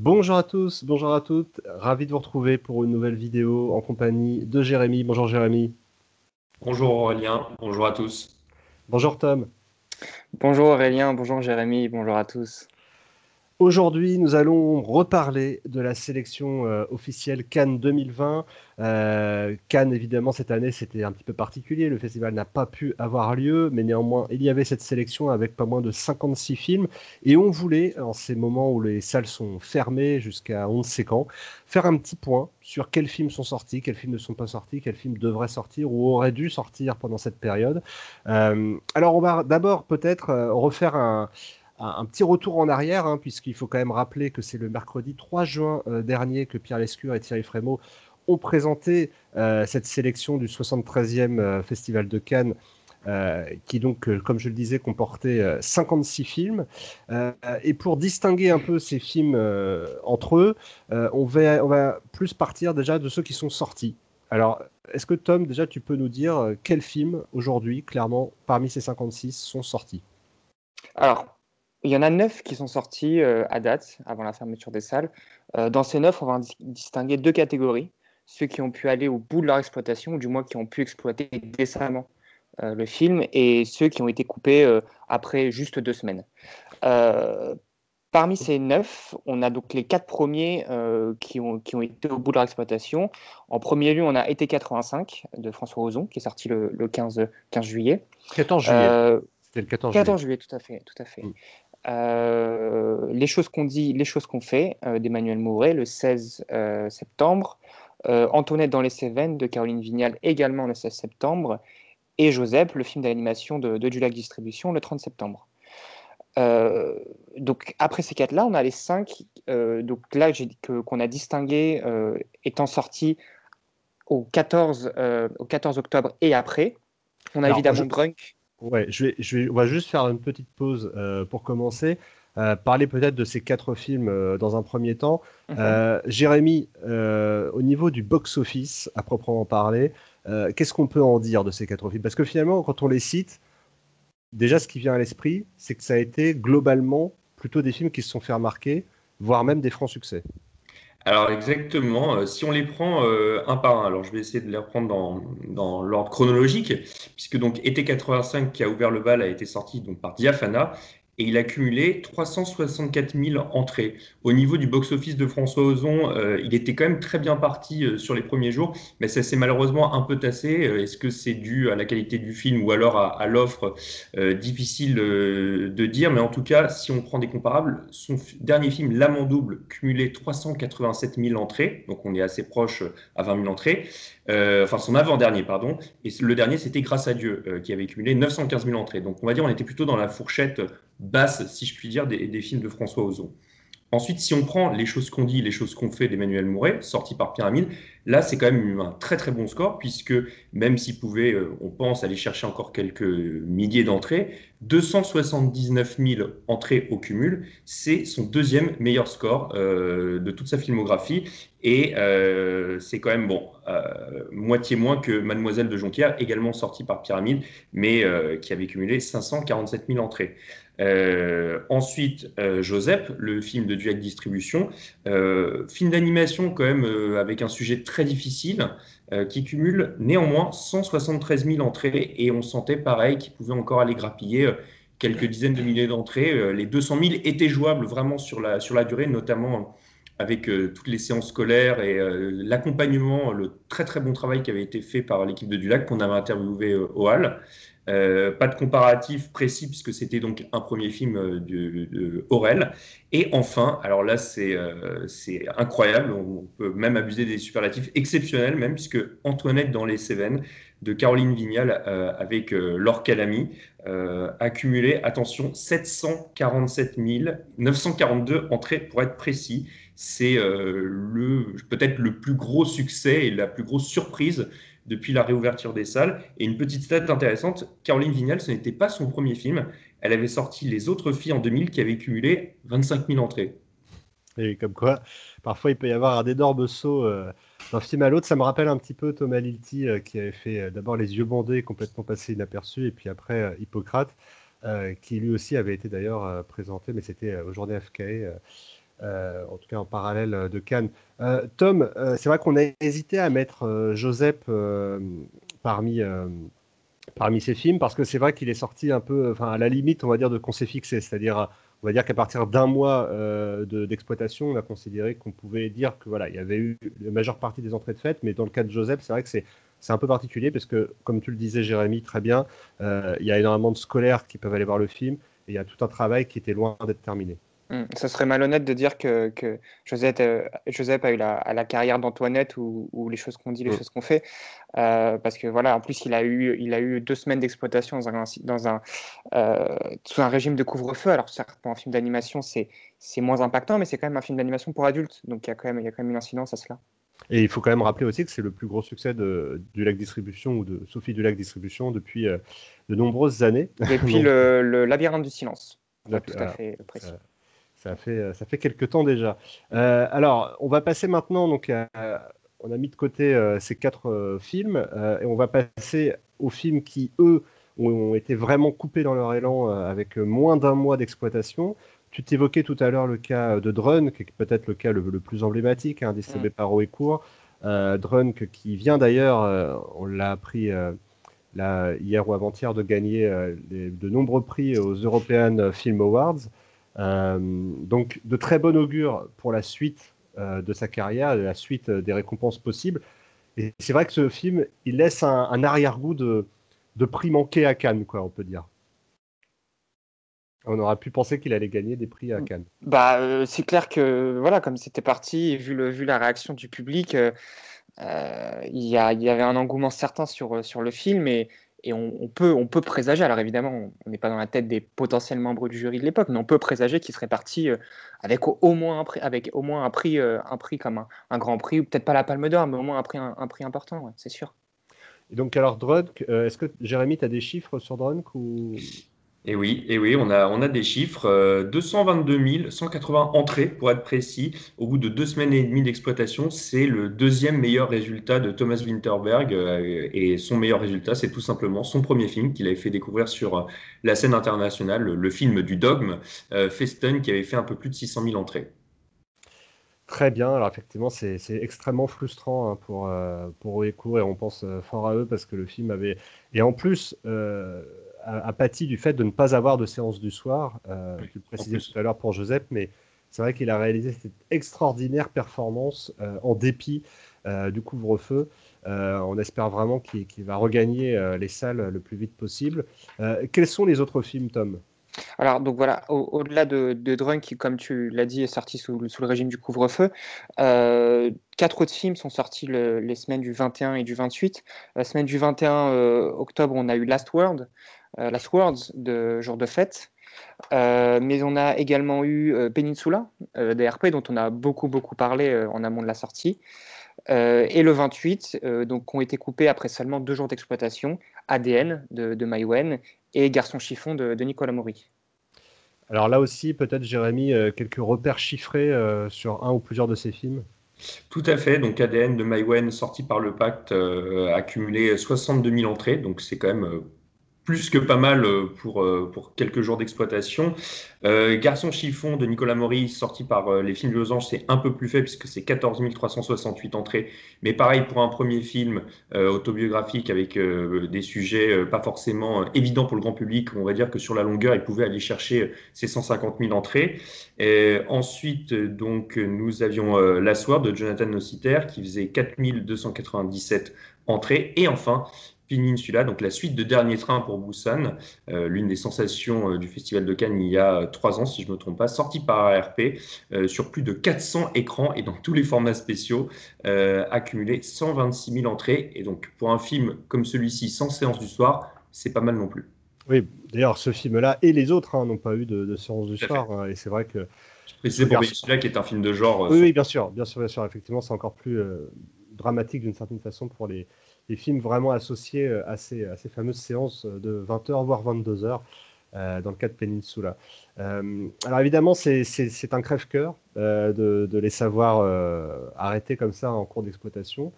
Bonjour à tous, bonjour à toutes, ravi de vous retrouver pour une nouvelle vidéo en compagnie de Jérémy. Bonjour Jérémy. Bonjour Aurélien, bonjour à tous. Bonjour Tom. Bonjour Aurélien, bonjour Jérémy, bonjour à tous. Aujourd'hui, nous allons reparler de la sélection euh, officielle Cannes 2020. Euh, Cannes, évidemment, cette année, c'était un petit peu particulier. Le festival n'a pas pu avoir lieu, mais néanmoins, il y avait cette sélection avec pas moins de 56 films. Et on voulait, en ces moments où les salles sont fermées jusqu'à 11 sait faire un petit point sur quels films sont sortis, quels films ne sont pas sortis, quels films devraient sortir ou auraient dû sortir pendant cette période. Euh, alors, on va d'abord peut-être refaire un un, petit retour en arrière, hein, puisqu'il faut quand même rappeler que c'est le mercredi 3 juin euh, dernier que Pierre Lescure et Thierry Frémaux ont présenté euh, cette sélection du 73e euh, Festival de Cannes. qui donc, comme je le disais, comportait 56 films. et pour distinguer un peu ces films entre eux, on va, on, va, plus partir déjà de ceux qui sont sortis. Alors, est-ce que Tom, déjà, tu peux nous dire quels films aujourd'hui, clairement, parmi ces 56, sont sortis? Alors, il y en a neuf qui sont sortis euh, à date, avant la fermeture des salles. Euh, dans ces neuf, on va distinguer deux catégories. Ceux qui ont pu aller au bout de leur exploitation, ou du moins qui ont pu exploiter décemment euh, le film, et ceux qui ont été coupés après juste deux semaines. parmi ces neuf, on a donc les quatre premiers qui, ont, qui ont été au bout de leur exploitation. En premier lieu, on a Été 85 de François Ozon, qui est sorti le, 15, 15 juillet. 14 juillet. C'était le 14 juillet. 14 juillet, tout à fait. Tout à fait. Mm. Euh, les choses qu'on dit, les choses qu'on fait euh, d'Emmanuel Mouret le 16 euh, septembre, Antoinette dans les Cévennes de Caroline Vignal également le 16 septembre, et Joseph, le film d'animation de, de Dulac Distribution, le 30 septembre. donc après ces quatre-là, on a les cinq. donc là, qu'on a distingué étant sortis au 14, au 14 octobre et après. On a évidemment Drunk. Ouais, je vais, je vais, on va juste faire une petite pause euh, pour commencer. Euh, parler peut-être de ces quatre films euh, dans un premier temps. Jérémy, au niveau du box-office, à proprement parler, qu'est-ce qu'on peut en dire de ces quatre films? Parce que finalement, quand on les cite, déjà ce qui vient à l'esprit, c'est que ça a été globalement plutôt des films qui se sont fait remarquer, voire même des francs succès. Alors exactement, euh, si on les prend euh, un par un, alors je vais essayer de les reprendre dans, dans l'ordre chronologique, puisque donc Été 85 qui a ouvert le bal a été sorti donc par Diafana, et il a cumulé 364 000 entrées. Au niveau du box-office de François Ozon, euh, il était quand même très bien parti euh, sur les premiers jours, mais ça s'est malheureusement un peu tassé. Euh, est-ce que c'est dû à la qualité du film ou alors à, l'offre Difficile de dire, mais en tout cas, si on prend des comparables, son dernier film, L'Amant double, cumulé 387 000 entrées, donc on est assez proche à 20 000 entrées. enfin, son avant-dernier, pardon, et le dernier, c'était Grâce à Dieu, qui avait cumulé 915 000 entrées. Donc on va dire, on était plutôt dans la fourchette basse, si je puis dire, des, films de François Ozon. Ensuite, si on prend les choses qu'on dit, les choses qu'on fait d'Emmanuel Mouret, sorti par Pyramide, là, c'est quand même un très très bon score, puisque même s'il pouvait, euh, on pense, aller chercher encore quelques milliers d'entrées, 279 000 entrées au cumul, c'est son deuxième meilleur score euh, de toute sa filmographie, et euh, c'est quand même, bon, moitié moins que Mademoiselle de Jonquière, également sorti par Pyramide, mais qui avait cumulé 547 000 entrées. Euh, ensuite, euh, Joseph, le film de Duac Distribution, euh, film d'animation quand même avec un sujet très difficile, qui cumule néanmoins 173 000 entrées et on sentait pareil qu'il pouvait encore aller grappiller quelques dizaines de milliers d'entrées. les 200 000 étaient jouables vraiment sur la, sur la durée, notamment avec toutes les séances scolaires et l'accompagnement, le très très bon travail qui avait été fait par l'équipe de Dulac qu'on avait interviewé au Hall. Euh, pas de comparatif précis puisque c'était donc un premier film euh, de. Et enfin, alors là c'est euh, incroyable, on peut même abuser des superlatifs exceptionnels même puisque Antoinette dans les Cévennes de Caroline Vignal avec Laure Calamy a cumulé, attention, 747 942 entrées pour être précis. C'est peut-être le plus gros succès et la plus grosse surprise depuis la réouverture des salles. Et une petite stat intéressante, Caroline Vignal, ce n'était pas son premier film. Elle avait sorti Les Autres Filles en 2000 qui avait cumulé 25 000 entrées. Et comme quoi, parfois il peut y avoir un énorme saut euh, d'un film à l'autre. Ça me rappelle un petit peu Thomas Lilti euh, qui avait fait euh, d'abord Les Yeux bandés, complètement passé inaperçu, et puis après Hippocrate, qui lui aussi avait été d'ailleurs présenté, mais c'était au journée FK. En tout cas en parallèle de Cannes. Tom, c'est vrai qu'on a hésité à mettre Joseph parmi parmi ces films parce que c'est vrai qu'il est sorti un peu, à la limite, on va dire de qu'on s'est fixé, c'est-à-dire on va dire qu'à partir d'un mois euh, d'exploitation, on a considéré qu'on pouvait dire que voilà, il y avait eu la majeure partie des entrées de fête, mais dans le cas de Joseph, c'est vrai que c'est c'est un peu particulier parce que, comme tu le disais, Jérémy, très bien, euh, il y a énormément de scolaires qui peuvent aller voir le film et il y a tout un travail qui était loin d'être terminé. Hmm. Ce serait malhonnête de dire que, Joseph, euh, Joseph, a eu la, carrière d'Antoinette ou, les choses qu'on dit, les hmm. choses qu'on fait. Euh, parce que voilà, en plus, il a eu, il a eu deux semaines d'exploitation dans un, dans un, euh, sous un régime de couvre-feu. Alors, certes, pour un film d'animation, c'est, moins impactant, mais c'est quand même un film d'animation pour adultes. Donc, il y, a quand même, il y a quand même une incidence à cela. Et il faut quand même rappeler aussi que c'est le plus gros succès de, du Lac Distribution ou de Sophie du Lac Distribution depuis de nombreuses années. Depuis le, Labyrinthe du Silence. tout à fait précis. Ça fait, euh, ça fait quelques temps déjà. Euh, alors, on va passer maintenant, donc, on a mis de côté euh, ces quatre films, et on va passer aux films qui, eux, ont, été vraiment coupés dans leur élan avec moins d'un mois d'exploitation. Tu t'évoquais tout à l'heure le cas de Drunk, qui est peut-être le cas le, plus emblématique, hein, distribué mm. par Oecourt. Drunk, qui vient d'ailleurs, on l'a appris hier ou avant-hier, de gagner de nombreux prix aux European Film Awards. Euh, donc de très bon augure pour la suite euh, de sa carrière, la suite euh, des récompenses possibles. Et c'est vrai que ce film, il laisse un, arrière-goût de, prix manqué à Cannes, quoi, on peut dire. On aurait pu penser qu'il allait gagner des prix à Cannes. Bah, c'est clair que voilà, comme c'était parti, vu, vu la réaction du public, il, y avait un engouement certain sur, sur le film et, et on, peut, on peut présager, alors évidemment, on n'est pas dans la tête des potentiels membres du jury de l'époque, mais on peut présager qu'il serait parti euh, avec, au, moins un prix, avec au moins un prix, euh, un prix comme un, grand prix, ou peut-être pas la Palme d'Or, mais au moins un prix, un, prix important, c'est sûr. Et donc, alors, Drunk, euh, est-ce que Jérémy, tu as des chiffres sur Drunk ou... Et oui, et oui, on a, on a des chiffres. 222 180 entrées, pour être précis, au bout de deux semaines et demie d'exploitation. C'est le deuxième meilleur résultat de Thomas Winterberg. Euh, et son meilleur résultat, c'est tout simplement son premier film qu'il avait fait découvrir sur euh, la scène internationale, le, film du dogme, euh, Festen, qui avait fait un peu plus de 600 000 entrées. Très bien. Alors effectivement, c'est extrêmement frustrant hein, pour, pour et on pense fort à eux parce que le film avait... Et en plus a, pâti du fait de ne pas avoir de séance du soir. Euh, tu le précisais tout à l'heure pour Joseph, mais c'est vrai qu'il a réalisé cette extraordinaire performance euh, en dépit euh, du couvre-feu. on espère vraiment qu'il va regagner les salles le plus vite possible. quels sont les autres films, Tom? Alors, donc voilà, au-delà de, Drunk, qui, comme tu l'as dit, est sorti sous, le régime du couvre-feu, quatre autres films sont sortis les semaines du 21 et du 28. La semaine du 21 octobre, on a eu Last World, euh, Last Words de Jour de Fête. Euh, mais on a également eu euh, Peninsula, DRP, dont on a beaucoup, beaucoup parlé en amont de la sortie. Et le 28, donc, ont été coupés après seulement deux jours d'exploitation, ADN de, de Maïwen et Garçon chiffon de, Nicolas Maury. Alors là aussi, peut-être Jérémy, quelques repères chiffrés sur un ou plusieurs de ces films? Tout à fait. Donc ADN de Maïwen, sorti par le pacte, a cumulé 62 000 entrées. Donc c'est quand même plus que pas mal euh, pour, euh, pour quelques jours d'exploitation. Euh, Garçon chiffon de Nicolas Maury, sorti par les films de Losange, c'est un peu plus faible puisque c'est 14 368 entrées. Mais pareil pour un premier film autobiographique avec des sujets pas forcément évidents pour le grand public, on va dire que sur la longueur, il pouvait aller chercher ces 150 000 entrées. Ensuite, donc, nous avions La Soir de Jonathan Nociter qui faisait 4 297 entrées. Et enfin, Peninsula, donc la suite de Dernier Train pour Busan, euh, l'une des sensations euh, du Festival de Cannes il y a euh, trois ans, si je ne me trompe pas, sortie par ARP sur plus de 400 écrans et dans tous les formats spéciaux, accumulé 126 000 entrées. Et donc pour un film comme celui-ci, sans séance du soir, c'est pas mal non plus. Oui, d'ailleurs, ce film-là et les autres hein, n'ont pas eu de, séance du soir. Hein, et c'est vrai que. C'est pour Peninsula qui est un film de genre. Oui, oui, bien sûr, bien sûr, bien sûr. Effectivement, c'est encore plus dramatique d'une certaine façon pour les, des films vraiment associés euh, à ces, fameuses séances de 20h voire 22h euh, dans le cas de Peninsula. Euh, alors évidemment, c'est un crève-cœur de, les savoir arrêter comme ça en cours d'exploitation.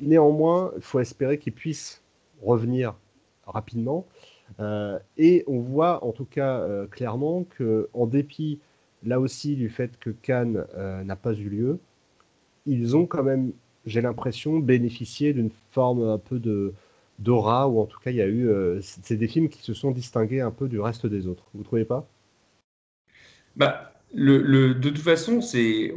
néanmoins, il faut espérer qu'ils puissent revenir rapidement. et on voit en tout cas clairement qu'en dépit là aussi du fait que Cannes n'a pas eu lieu, ils ont quand même, j'ai l'impression, bénéficié d'une forme un peu de d'aura, ou en tout cas, il y a eu. c'est des films qui se sont distingués un peu du reste des autres. Vous trouvez pas? Bah, le, de toute façon, c'est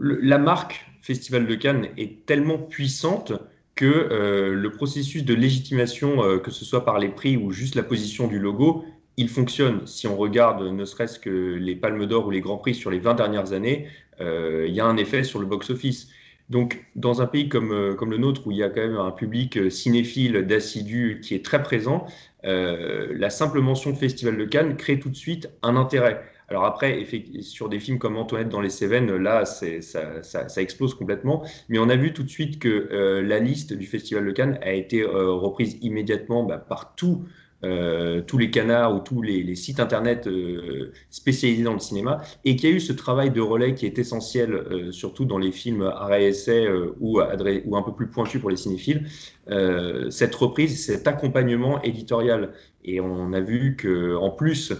la marque Festival de Cannes est tellement puissante que euh, le processus de légitimation, euh, que ce soit par les prix ou juste la position du logo, il fonctionne. Si on regarde ne serait-ce que les Palmes d'Or ou les Grands Prix sur les 20 dernières années, euh, il y a un effet sur le box-office. Donc, dans un pays comme, comme le nôtre, où il y a quand même un public cinéphile, d'assidu qui est très présent, la simple mention Festival de Cannes crée tout de suite un intérêt. Alors après, sur des films comme Antoinette dans les Cévennes, là, ça, explose complètement. Mais on a vu tout de suite que euh, la liste du Festival de Cannes a été euh, reprise immédiatement bah, par euh, tous les canards ou tous les, sites internet spécialisés dans le cinéma, et qu'il y a eu ce travail de relais qui est essentiel, surtout dans les films arrêt essai ou, ou, un peu plus pointu pour les cinéphiles, cette reprise, cet accompagnement éditorial. Et on a vu que en plus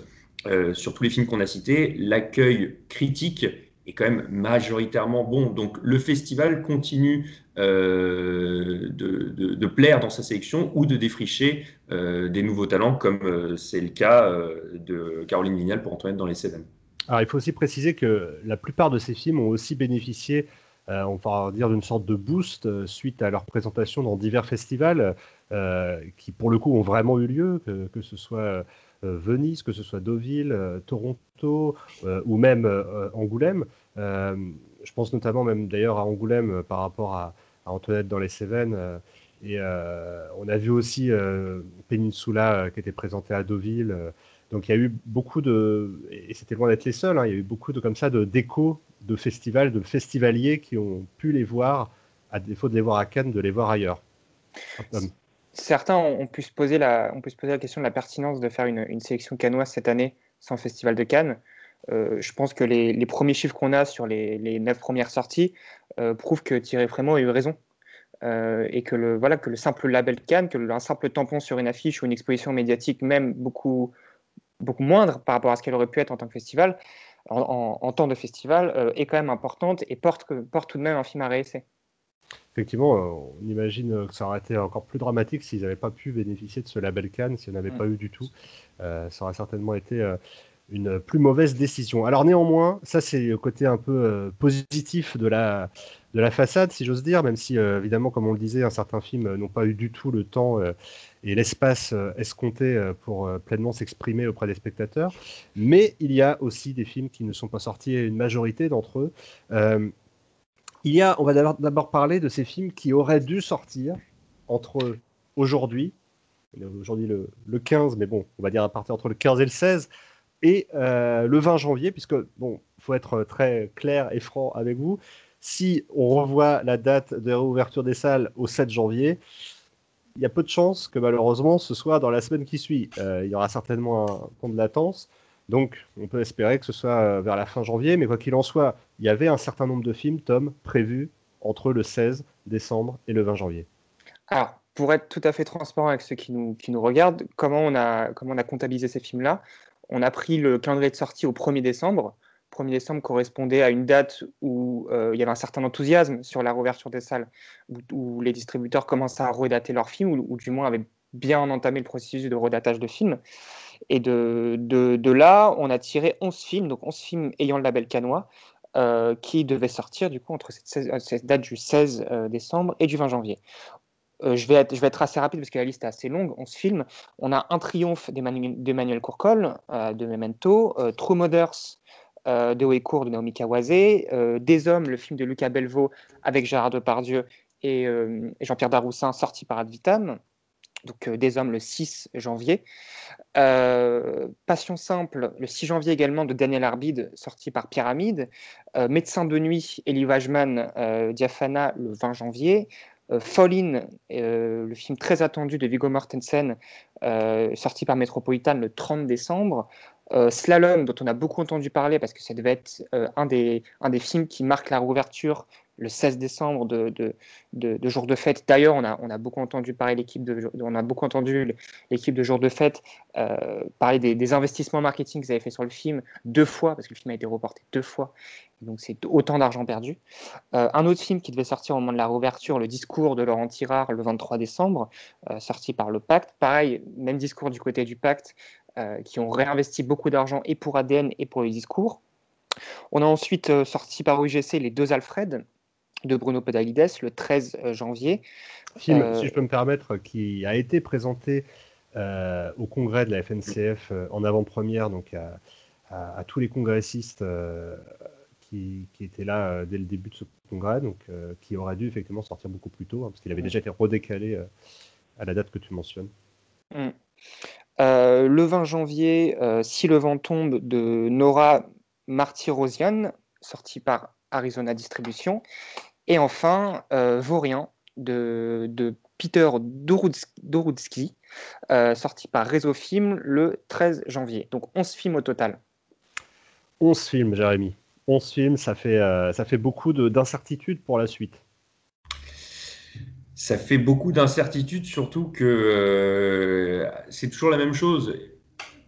euh, sur tous les films qu'on a cités, l'accueil critique est quand même majoritairement bon. Donc le festival continue euh, de, plaire dans sa sélection ou de défricher euh, des nouveaux talents, comme c'est le cas de Caroline Vignal pour Antoinette dans les Cévennes. Alors il faut aussi préciser que la plupart de ces films ont aussi bénéficié, on va dire, d'une sorte de boost suite à leur présentation dans divers festivals qui, pour le coup, ont vraiment eu lieu, que ce soit euh, Venise, que ce soit Deauville, euh, Toronto euh, ou même Angoulême. je pense notamment même d'ailleurs à Angoulême par rapport à, Antoinette dans les Cévennes. et on a vu aussi Peninsula qui était présenté à Deauville. Donc il y a eu beaucoup de, et c'était loin d'être les seuls, hein, il y a eu beaucoup de comme ça de déco de festivals, de festivaliers qui ont pu les voir, à défaut de les voir à Cannes, de les voir ailleurs certains ont, pu se poser la, question de la pertinence de faire une, sélection canoise cette année sans Festival de Cannes. Euh, je pense que les, premiers chiffres qu'on a sur les, neuf premières sorties euh, prouvent que Thierry Frémont a eu raison. Euh, et que le, voilà, que le simple label Cannes, que un simple tampon sur une affiche ou une exposition médiatique, même beaucoup, beaucoup moindre par rapport à ce qu'elle aurait pu être en tant que festival, en, temps de festival, est quand même importante et porte, porte tout de même un film à réessayer effectivement, euh, on imagine que ça aurait été encore plus dramatique s'ils n'avaient pas pu bénéficier de ce label Cannes, s'ils n'avaient mm. pas eu du tout. Euh, ça aurait certainement été euh, une plus mauvaise décision. Alors néanmoins, ça c'est le côté un peu positif de la, de la façade, si j'ose dire, même si évidemment, comme on le disait, certains films n'ont pas eu du tout le temps et l'espace escompté pour pleinement s'exprimer auprès des spectateurs. Mais il y a aussi des films qui ne sont pas sortis, et une majorité d'entre eux. Il y a, on va d'abord parler de ces films qui auraient dû sortir entre aujourd'hui, aujourd'hui le, le, 15, mais bon, on va dire à partir entre le 15 et le 16, et euh, le 20 janvier, puisque, bon, il faut être très clair et franc avec vous, si on revoit la date de réouverture des salles au 7 janvier, il y a peu de chances que malheureusement ce soit dans la semaine qui suit. Euh, il y aura certainement un temps de latence. Donc, on peut espérer que ce soit euh, vers la fin janvier, mais quoi qu'il en soit, il y avait un certain nombre de films, Tom, prévus entre le 16 décembre et le 20 janvier. Alors, pour être tout à fait transparent avec ceux qui nous, qui nous regardent, comment on, a, comment on a comptabilisé ces films-là? On a pris le calendrier de sortie au 1er décembre. 1er décembre correspondait à une date où euh, il y avait un certain enthousiasme sur la réouverture des salles, où, les distributeurs commençaient à redater leurs films, ou, ou, du moins avaient bien entamé le processus de redatage de films. Et de, là, on a tiré 11 films, donc 11 films ayant le label canois, euh, qui devaient sortir du coup entre cette, cette date du 16 euh, décembre et du 20 janvier. Euh, je, vais être, assez rapide parce que la liste est assez longue. 11 films. On a Un triomphe d'Emmanuel Courcol, de Memento, True Mothers de Weikour de Naomi Kawase, Des Hommes, le film de Lucas Belvaux avec Gérard Depardieu et, Jean-Pierre Daroussin, sorti par Ad Vitam donc des hommes le 6 janvier. Passion simple, le 6 janvier également de Daniel Arbide, sorti par Pyramide. Médecin de nuit, Elie Wajman, Diafana, le 20 janvier. Fall In, le film très attendu de Viggo Mortensen, sorti par Metropolitan le 30 décembre. Slalom, dont on a beaucoup entendu parler parce que ça devait être un, des, un des films qui marque la rouverture le 16 décembre de, de, de, jour de fête. D'ailleurs, on a, on a beaucoup entendu parler l'équipe de, on a beaucoup entendu l'équipe de jour de fête euh, parler des, investissements marketing qu'ils avaient fait sur le film deux fois, parce que le film a été reporté deux fois. Donc c'est autant d'argent perdu. Euh, un autre film qui devait sortir au moment de la réouverture, Le discours de Laurent Tirard, le 23 décembre, euh, sorti par le Pacte. Pareil, même discours du côté du Pacte, qui ont réinvesti beaucoup d'argent et pour ADN et pour le discours. On a ensuite sorti par UGC Les Deux Alfred, de Bruno Podalides le 13 euh, janvier. Film, euh, si je peux me permettre, qui a été présenté euh, au congrès de la FNCF en avant-première, donc à, tous les congressistes qui, étaient là dès le début de ce congrès, donc qui aurait dû effectivement sortir beaucoup plus tôt, hein, parce qu'il avait déjà été redécalé à la date que tu mentionnes. Mm. le 20 janvier, Si le vent tombe de Nora Martirosian, sorti par Arizona Distribution. Et enfin, euh, Vaurien de, Peter Dorudsky, euh, sorti par Réseau Film le 13 janvier. Donc 11 films au total. 11 films, Jérémy. 11 films, ça fait, euh, ça fait beaucoup d'incertitudes pour la suite. Ça fait beaucoup d'incertitudes, surtout que c'est toujours la même chose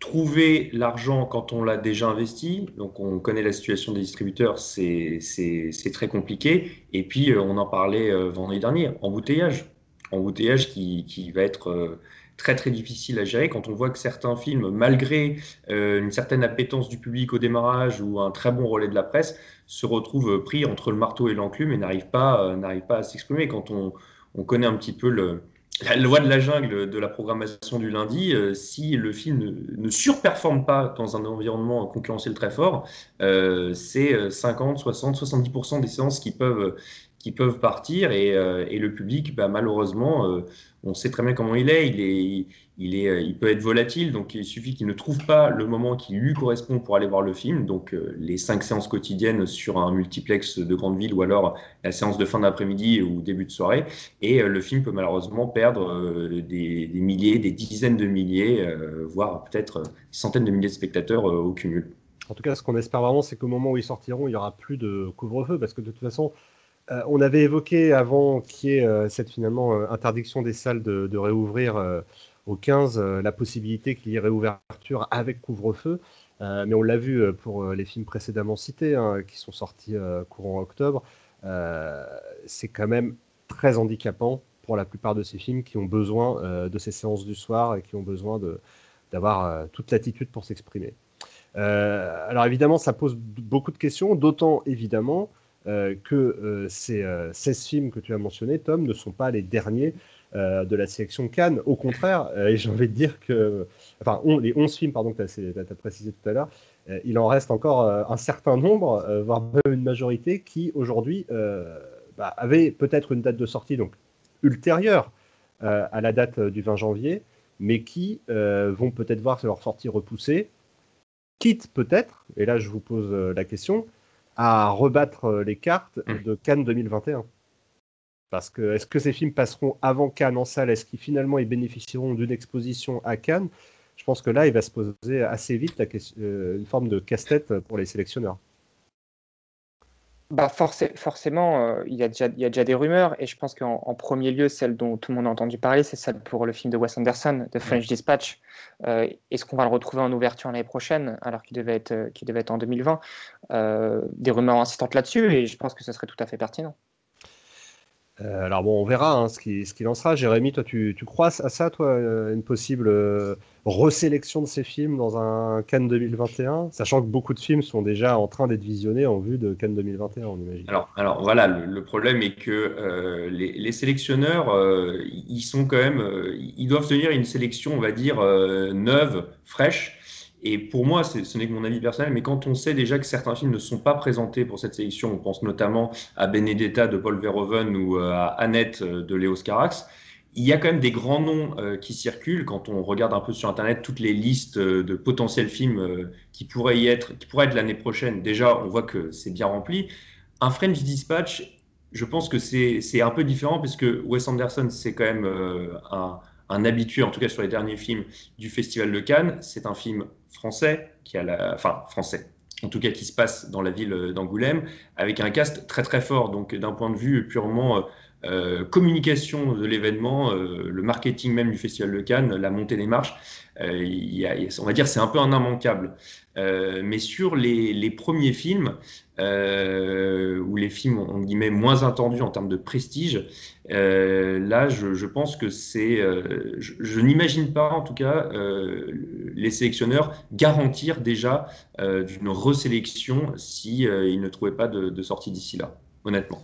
trouver l'argent quand on l'a déjà investi, donc on connaît la situation des distributeurs, c'est très compliqué. Et puis, euh, on en parlait euh, vendredi dernier, embouteillage. Embouteillage qui, va être euh, très très difficile à gérer quand on voit que certains films, malgré une certaine appétence du public au démarrage ou un très bon relais de la presse, se retrouvent pris entre le marteau et l'enclume et n'arrivent pas, à s'exprimer. Quand on, connaît un petit peu le, la loi de la jungle de la programmation du lundi, euh, si le film ne, surperforme pas dans un environnement concurrentiel très fort, euh, c'est 50, 60, 70% des séances qui peuvent, qui peuvent partir et, euh, le public, bah, malheureusement, euh, on sait très bien comment il est. Il, est, euh, il peut être volatile, donc il suffit qu'il ne trouve pas le moment qui lui correspond pour aller voir le film. Donc les cinq séances quotidiennes sur un multiplex de grande ville ou alors la séance de fin d'après-midi ou début de soirée. Et le film peut malheureusement perdre des, des, milliers, des dizaines de milliers, voire peut-être centaines de milliers de spectateurs au cumul. En tout cas, ce qu'on espère vraiment, c'est qu'au moment où ils sortiront, il n'y aura plus de couvre-feu, parce que de toute façon, euh, on avait évoqué avant qu'il y ait euh, cette finalement euh, interdiction des salles de, réouvrir au 15, la possibilité qu'il y ait réouverture avec couvre-feu. mais on l'a vu pour les films précédemment cités, hein, qui sont sortis courant octobre. c'est quand même très handicapant pour la plupart de ces films qui ont besoin de ces séances du soir et qui ont besoin d'avoir toute l'attitude pour s'exprimer. Alors évidemment, ça pose beaucoup de questions, d'autant évidemment euh, que euh, ces 16 euh, films que tu as mentionnés, Tom, ne sont pas les derniers de la sélection Cannes. Au contraire, et j'ai envie de dire que, enfin, les 11 films, pardon, que tu as, précisé tout à l'heure, il en reste encore un certain nombre, voire même une majorité, qui aujourd'hui bah, avaient peut-être une date de sortie donc ultérieure à la date du 20 janvier, mais qui vont peut-être voir leur sortie repoussée, quitte peut-être, et là je vous pose la question, à rebattre euh, les cartes mm. de Cannes 2021. Parce que est-ce que ces films passeront avant Cannes en salle? Est-ce qu'ils finalement ils bénéficieront d'une exposition à Cannes? Je pense que là, il va se poser assez vite la question, euh, une forme de casse-tête pour les sélectionneurs bah forcément, euh, il, y a déjà, il y a déjà des rumeurs, et je pense qu'en premier lieu, celle dont tout le monde a entendu parler, c'est celle pour le film de Wes Anderson, The French Dispatch. Euh, est-ce qu'on va le retrouver en ouverture l'année prochaine, alors qu'il devait, être, euh, devait être en 2020 Des rumeurs insistantes là-dessus, et je pense que ce serait tout à fait pertinent. Alors bon, on verra hein, ce qu'il ce qui lancera. Jérémy, toi, tu, tu, crois à ça, toi, une possible resélection de ces films dans un Cannes 2021, sachant que beaucoup de films sont déjà en train d'être visionnés en vue de Cannes 2021, on imagine. Alors, alors voilà, le, problème est que euh, les, sélectionneurs, euh, ils sont quand même, euh, ils doivent tenir une sélection, on va dire, neuve, fraîche. Et pour moi, ce n'est que mon avis personnel, mais quand on sait déjà que certains films ne sont pas présentés pour cette sélection, on pense notamment à Benedetta de Paul Verhoeven ou à Annette de Léo Carax, il y a quand même des grands noms euh, qui circulent quand on regarde un peu sur Internet toutes les listes euh, de potentiels films euh, qui pourraient y être, qui pourraient être l'année prochaine. Déjà, on voit que c'est bien rempli. Un French Dispatch, je pense que c'est un peu différent puisque Wes Anderson, c'est quand même un, habitué, en tout cas sur les derniers films du Festival de Cannes. C'est un film français qui a la, enfin français, en tout cas qui se passe dans la ville d'Angoulême, avec un cast très très fort. Donc d'un point de vue purement euh, communication de l'événement, euh, le marketing même du Festival de Cannes, la montée des marches, euh, on va dire c'est un peu un immanquable. Mais sur les, premiers films, ou les films on guillemets moins attendus en termes de prestige, là je, pense que c'est, je, n'imagine pas en tout cas les sélectionneurs garantir déjà d'une resélection si ils ne trouvaient pas de, de sortie d'ici là, honnêtement.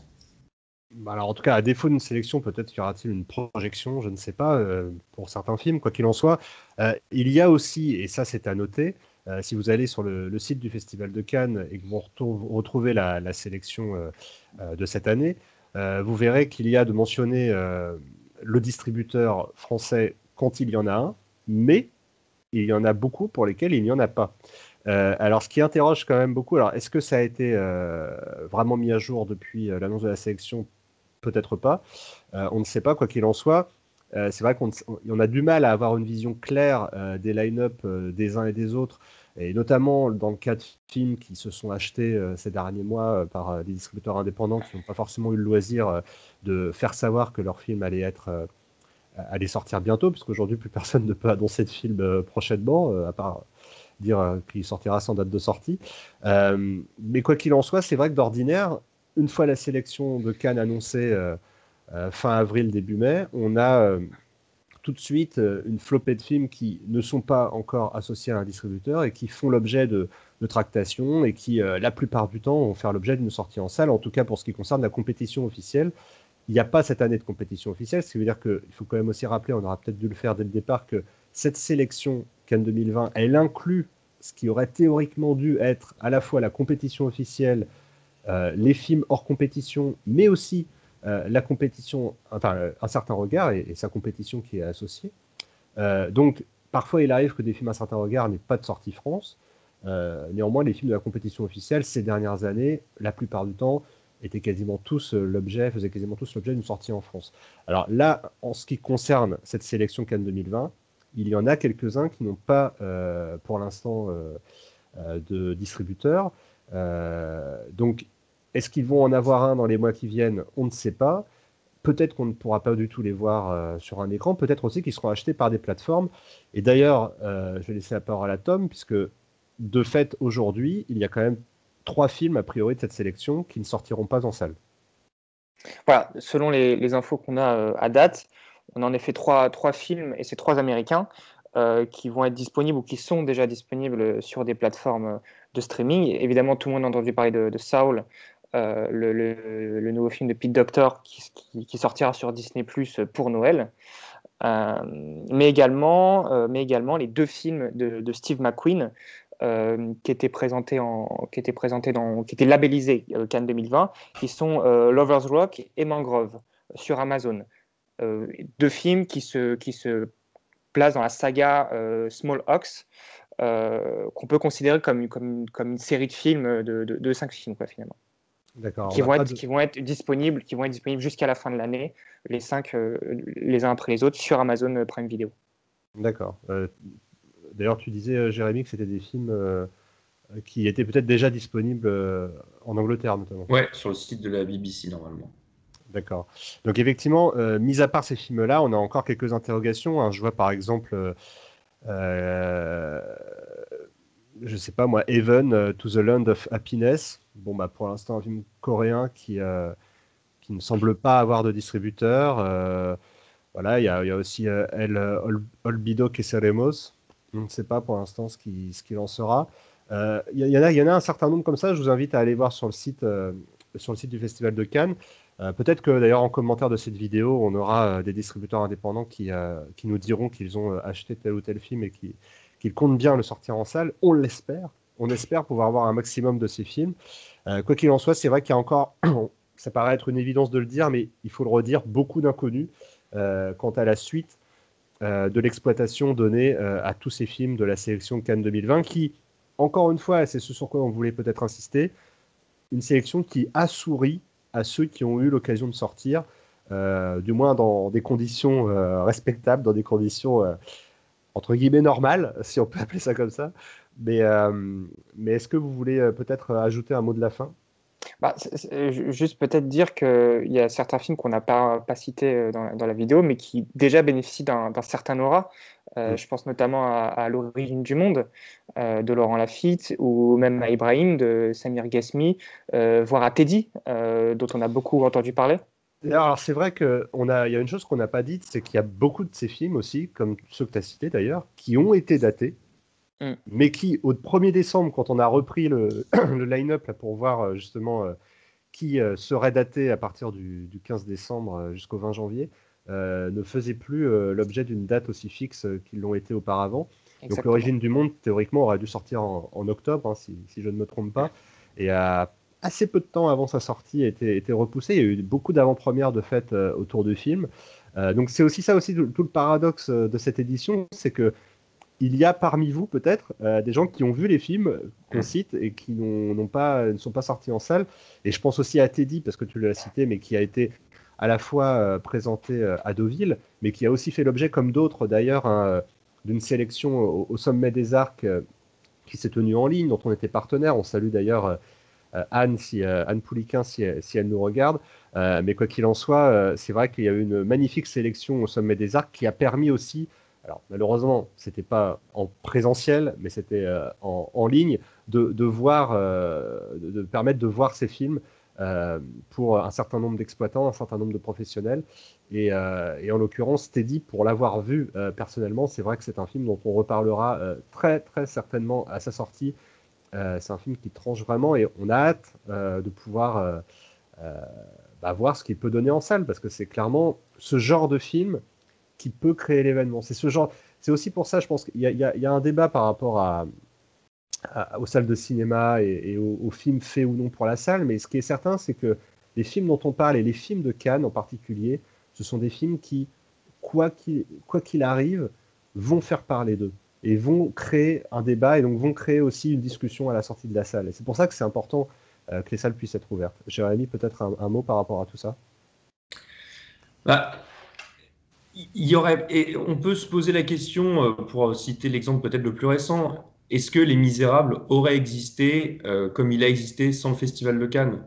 Bah, alors, en tout cas, à défaut d'une sélection, peut-être y aura-t-il une projection, je ne sais pas, euh, pour certains films, quoi qu'il en soit. Euh, il y a aussi, et ça c'est à noter, euh, si vous allez sur le, site du Festival de Cannes et que vous retrouvez la, sélection de cette année, vous verrez qu'il y a de mentionner le distributeur français quand il y en a un, mais il y en a beaucoup pour lesquels il n'y en a pas. alors, ce qui interroge quand même beaucoup, alors est-ce que ça a été vraiment mis à jour depuis l'annonce de la sélection? Peut-être pas. Euh, on ne sait pas, quoi qu'il en soit. Euh, c'est vrai qu'on a du mal à avoir une vision claire euh, des line-up des uns et des autres, et notamment dans le cas de films qui se sont achetés ces derniers mois par des distributeurs indépendants qui n'ont pas forcément eu le loisir de faire savoir que leur film allait être allait sortir bientôt, puisqu'aujourd'hui plus personne ne peut annoncer de film prochainement, à part dire qu'il sortira sans date de sortie. mais quoi qu'il en soit, c'est vrai que d'ordinaire, une fois la sélection de Cannes annoncée euh, euh, fin avril, début mai, on a euh, tout de suite une flopée de films qui ne sont pas encore associés à un distributeur et qui font l'objet de, tractations et qui, la plupart du temps, vont faire l'objet d'une sortie en salle, en tout cas pour ce qui concerne la compétition officielle. Il n'y a pas cette année de compétition officielle, ce qui veut dire qu'il faut quand même aussi rappeler, on aura peut-être dû le faire dès le départ, que cette sélection Cannes 2020, elle inclut ce qui aurait théoriquement dû être à la fois la compétition officielle, euh, les films hors compétition, mais aussi euh, la compétition, enfin euh, un certain regard et, sa compétition qui est associée. donc parfois il arrive que des films à un certain regard n'aient pas de sortie France. néanmoins, les films de la compétition officielle ces dernières années, la plupart du temps, étaient quasiment tous l'objet, faisaient quasiment tous l'objet d'une sortie en France. Alors là, en ce qui concerne cette sélection Cannes 2020, il y en a quelques-uns qui n'ont pas, pour l'instant, de distributeur. donc, est-ce qu'ils vont en avoir un dans les mois qui viennent? On ne sait pas. Peut-être qu'on ne pourra pas du tout les voir euh, sur un écran. Peut-être aussi qu'ils seront achetés par des plateformes. Et d'ailleurs, euh, je vais laisser la parole à Tom, puisque de fait, aujourd'hui, il y a quand même trois films, a priori, de cette sélection qui ne sortiront pas en salle. Voilà, selon les, infos qu'on a euh, à date, on en effet trois, trois films, et c'est trois américains, qui vont être disponibles ou qui sont déjà disponibles sur des plateformes de streaming. Évidemment, tout le monde a entendu parler de, de Saul, euh, le, nouveau film de Pete Doctor qui, sortira sur Disney Plus pour Noël. Euh, mais, également, euh, mais également les deux films de, Steve McQueen qui étaient présentés en, qui étaient présentés dans, qui étaient labellisés Cannes 2020, qui sont Lovers Rock et Mangrove sur Amazon. deux films qui se, qui se placent dans la saga Small Ox, qu'on peut considérer comme, comme, comme, une série de films de, de, cinq films quoi, finalement. Qui vont, être, qui vont être disponibles, qui vont être disponibles jusqu'à la fin de l'année, les cinq, euh, les uns après les autres, sur Amazon Prime Video. D'accord. Euh, d'ailleurs, tu disais, euh, Jérémy, que c'était des films qui étaient peut-être déjà disponibles en Angleterre, notamment. Ouais, sur le site de la BBC, normalement. D'accord. Donc, effectivement, mis à part ces films-là, on a encore quelques interrogations. Hein. Je vois, par exemple, je sais pas moi, Even to the Land of Happiness bon, bah, pour l'instant, un film coréen qui, euh, qui ne semble pas avoir de distributeur. Euh, voilà, il y, y, a aussi euh, El Olbido Queseremos. On ne sait pas pour l'instant ce qu'il ce qui en sera. Il y, y, en a, y en a un certain nombre comme ça. Je vous invite à aller voir sur le site, sur le site du Festival de Cannes. Peut-être que d'ailleurs en commentaire de cette vidéo, on aura des distributeurs indépendants qui, qui nous diront qu'ils ont acheté tel ou tel film et qu'ils comptent bien le sortir en salle. On l'espère on espère pouvoir avoir un maximum de ces films. Euh, quoi qu'il en soit, c'est vrai qu'il y a encore, ça paraît être une évidence de le dire, mais il faut le redire, beaucoup d'inconnus euh, quant à la suite euh, de l'exploitation donnée à tous ces films de la sélection Cannes 2020, qui, encore une fois, c'est ce sur quoi on voulait peut-être insister, une sélection qui a souri à ceux qui ont eu l'occasion de sortir, du moins dans des conditions respectables, dans des conditions entre guillemets normal, si on peut appeler ça comme ça. Mais, mais est-ce que vous voulez peut-être ajouter un mot de la fin? Bah, juste peut-être dire qu'il y a certains films qu'on n'a pas, pas cités dans, dans, la vidéo, mais qui déjà bénéficient d'un certain aura. Euh, je pense notamment à, L'origine du monde euh, de Laurent Lafitte ou même à Ibrahim de Samir Ghesmi, euh, voire à Teddy, dont on a beaucoup entendu parler. Alors c'est vrai qu'il y a une chose qu'on n'a pas dite, c'est qu'il y a beaucoup de ces films aussi, comme ceux que tu as cités d'ailleurs, qui ont été datés, mm. mais qui au 1er décembre, quand on a repris le, le line-up pour voir justement qui serait daté à partir du 15 décembre jusqu'au 20 janvier, euh, ne faisaient plus euh, l'objet d'une date aussi fixe euh, qu'ils l'ont été auparavant. Donc l'origine du monde, théoriquement, aurait dû sortir en, octobre, hein, si, je ne me trompe pas. Et à assez peu de temps avant sa sortie, a été, été repoussé. Il y a eu beaucoup d'avant-premières de fait autour du film. donc c'est aussi ça aussi tout, le paradoxe de cette édition, c'est que il y a parmi vous peut-être des gens qui ont vu les films qu'on cite et qui n'ont pas, ne sont pas sortis en salle. Et je pense aussi à Teddy, parce que tu l'as cité, mais qui a été à la fois euh, présenté euh, à Deauville, mais qui a aussi fait l'objet, comme d'autres d'ailleurs, hein, euh, d'une sélection au, sommet des arcs qui s'est tenue en ligne, dont on était partenaire. On salue d'ailleurs Anne, si, Anne Pouliquin si, si, elle nous regarde. mais quoi qu'il en soit, c'est vrai qu'il y a eu une magnifique sélection au sommet des arcs qui a permis aussi, alors malheureusement, c'était pas en présentiel, mais c'était en, ligne, de, voir, de, de, permettre de voir ces films euh, pour un certain nombre d'exploitants, un certain nombre de professionnels. Et, euh, en l'occurrence, Teddy, pour l'avoir vu euh, personnellement, c'est vrai que c'est un film dont on reparlera très très certainement à sa sortie. c'est un film qui tranche vraiment et on a hâte de pouvoir bah, voir ce qu'il peut donner en salle parce que c'est clairement ce genre de film qui peut créer l'événement. C'est ce genre. C'est aussi pour ça, je pense qu'il y, a un débat par rapport aux salles de cinéma et, aux, films faits ou non pour la salle, mais ce qui est certain, c'est que les films dont on parle et les films de Cannes en particulier, ce sont des films qui, quoi qu'il arrive, vont faire parler d'eux et vont créer un débat et donc vont créer aussi une discussion à la sortie de la salle. Et c'est pour ça que c'est important euh, que les salles puissent être ouvertes. Jérémy, peut-être un, mot par rapport à tout ça? Bah, on peut se poser la question, euh, pour citer l'exemple peut-être le plus récent, est-ce que Les Misérables auraient existé euh, comme il a existé sans le Festival de Cannes?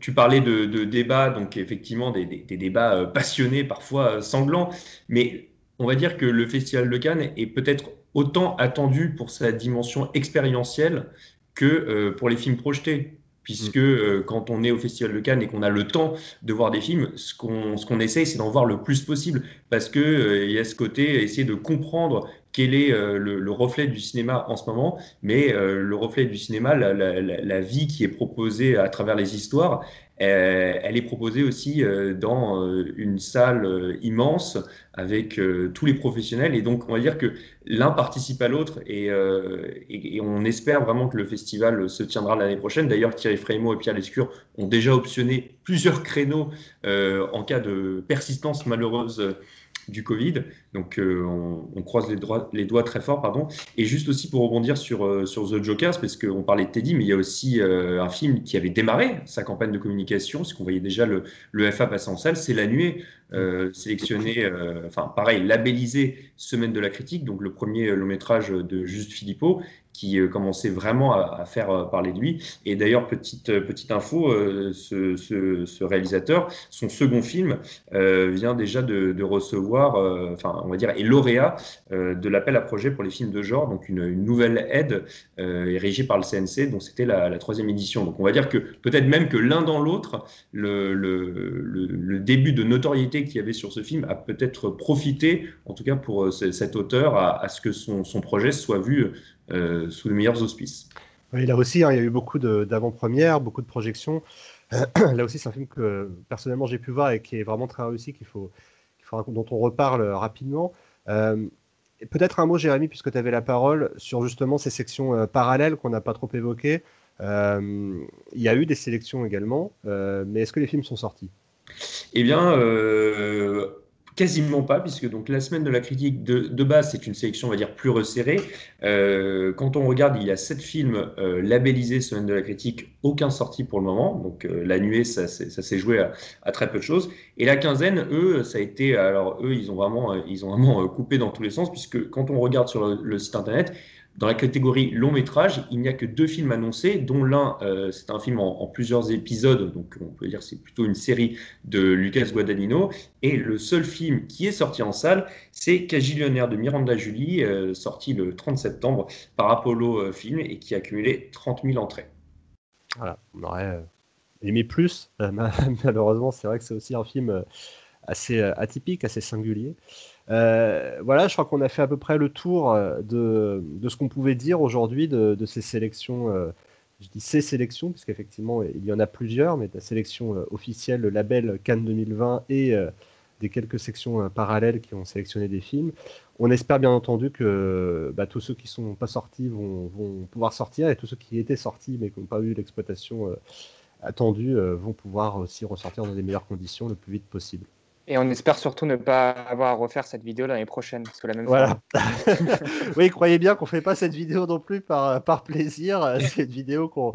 Tu parlais de, débats, donc effectivement des, débats euh, passionnés, parfois sanglants, mais on va dire que le Festival de Cannes est peut-être autant attendu pour sa dimension expérientielle que pour les films projetés puisque mm. quand on est au Festival de Cannes et qu'on a le temps de voir des films, ce qu'on ce qu'on essaye, c'est d'en voir le plus possible, parce que il y a ce côté essayer de comprendre quel est euh, le, reflet du cinéma en ce moment, mais euh, le reflet du cinéma, la, vie qui est proposée à travers les histoires, euh, elle est proposée aussi dans une salle immense avec tous les professionnels. Et donc, on va dire que l'un participe à l'autre et, on espère vraiment que le festival se tiendra l'année prochaine. D'ailleurs, Thierry Frémaux et Pierre Lescure ont déjà optionné plusieurs créneaux en cas de persistance malheureuse du Covid. Donc, euh, on, croise les, doigts très fort, pardon. Et juste aussi pour rebondir sur, euh, sur The Jokers, parce qu'on parlait de Teddy, mais il y a aussi euh, un film qui avait démarré sa campagne de communication, parce qu'on voyait déjà le, le FA passer en salle, c'est La Nuée, sélectionné, enfin pareil, labellisé Semaine de la critique, donc le premier long métrage de Juste Philippot, qui euh, commençait vraiment à, faire euh, parler de lui. Et d'ailleurs, petite, euh, petite info, ce, réalisateur, son second film vient déjà de, recevoir, enfin, on va dire, est lauréat de l'appel à projet pour les films de genre, donc une, nouvelle aide érigée par le CNC, donc c'était la, troisième édition. Donc on va dire que peut-être même que l'un dans l'autre, le, début de notoriété qu'il y avait sur ce film a peut-être profité, en tout cas pour cet auteur, à, ce que son, projet soit vu euh, sous les meilleurs auspices. Oui, là aussi, hein, il y a eu beaucoup d'avant-premières, beaucoup de projections. là aussi, c'est un film que personnellement j'ai pu voir et qui est vraiment très réussi, dont on reparle rapidement. Euh, peut-être un mot, Jérémy, puisque tu avais la parole, sur justement ces sections euh, parallèles qu'on n'a pas trop évoquées. il y a eu des sélections également, mais est-ce que les films sont sortis? Eh bien, Quasiment pas, puisque donc la semaine de la critique de, base, c'est une sélection, on va dire, plus resserrée. Euh, quand on regarde, il y a sept films euh, labellisés semaine de la critique, aucun sorti pour le moment. Donc euh, la nuée, ça, s'est joué à, très peu de choses. Et la quinzaine, eux, ça a été, alors eux, ils ont vraiment, ils ont vraiment coupé dans tous les sens, puisque quand on regarde sur le site internet, dans la catégorie long métrage, il n'y a que deux films annoncés, dont l'un, euh, c'est un film en, plusieurs épisodes, donc on peut dire c'est plutôt une série de Lucas Guadagnino. Et le seul film qui est sorti en salle, c'est Cagillionnaire de Miranda Julie, euh, sorti le 30 septembre par Apollo euh, Film et qui a accumulé 30 000 entrées. Voilà, on aurait aimé plus. Malheureusement, c'est vrai que c'est aussi un film assez atypique, assez singulier. Euh, voilà, je crois qu'on a fait à peu près le tour euh, de, ce qu'on pouvait dire aujourd'hui de, de, ces sélections. Euh, je dis ces sélections, puisqu'effectivement, il y en a plusieurs, mais la sélection officielle, le label Cannes 2020 et des quelques sections parallèles qui ont sélectionné des films. On espère bien entendu que bah, tous ceux qui ne sont pas sortis vont, vont, pouvoir sortir et tous ceux qui étaient sortis mais qui n'ont pas eu l'exploitation attendue vont pouvoir aussi ressortir dans des meilleures conditions le plus vite possible. Et on espère surtout ne pas avoir à refaire cette vidéo l'année prochaine, parce que la même voilà. oui, croyez bien qu'on fait pas cette vidéo non plus par, par plaisir. C'est une vidéo qu'on,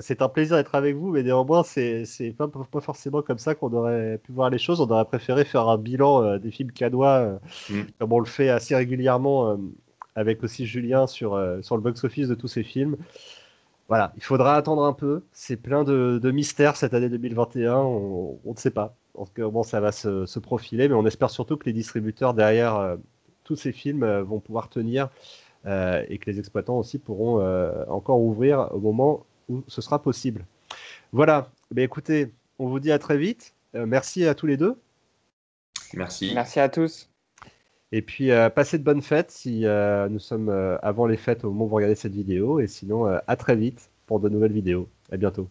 c'est un plaisir d'être avec vous, mais néanmoins, c'est, c'est pas, pas forcément comme ça qu'on aurait pu voir les choses. On aurait préféré faire un bilan euh, des films canois, euh, mm. comme on le fait assez régulièrement euh, avec aussi Julien sur, sur le box-office de tous ces films. Voilà, il faudra attendre un peu. C'est plein de, de mystères cette année 2021. On ne sait pas comment ça va se, profiler, mais on espère surtout que les distributeurs derrière euh, tous ces films euh, vont pouvoir tenir euh, et que les exploitants aussi pourront encore ouvrir au moment où ce sera possible. Voilà, mais écoutez, on vous dit à très vite. merci à tous les deux. Merci. Merci à tous. Et puis, passez de bonnes fêtes si nous sommes avant les fêtes au moment où vous regardez cette vidéo. Et sinon, à très vite pour de nouvelles vidéos. À bientôt.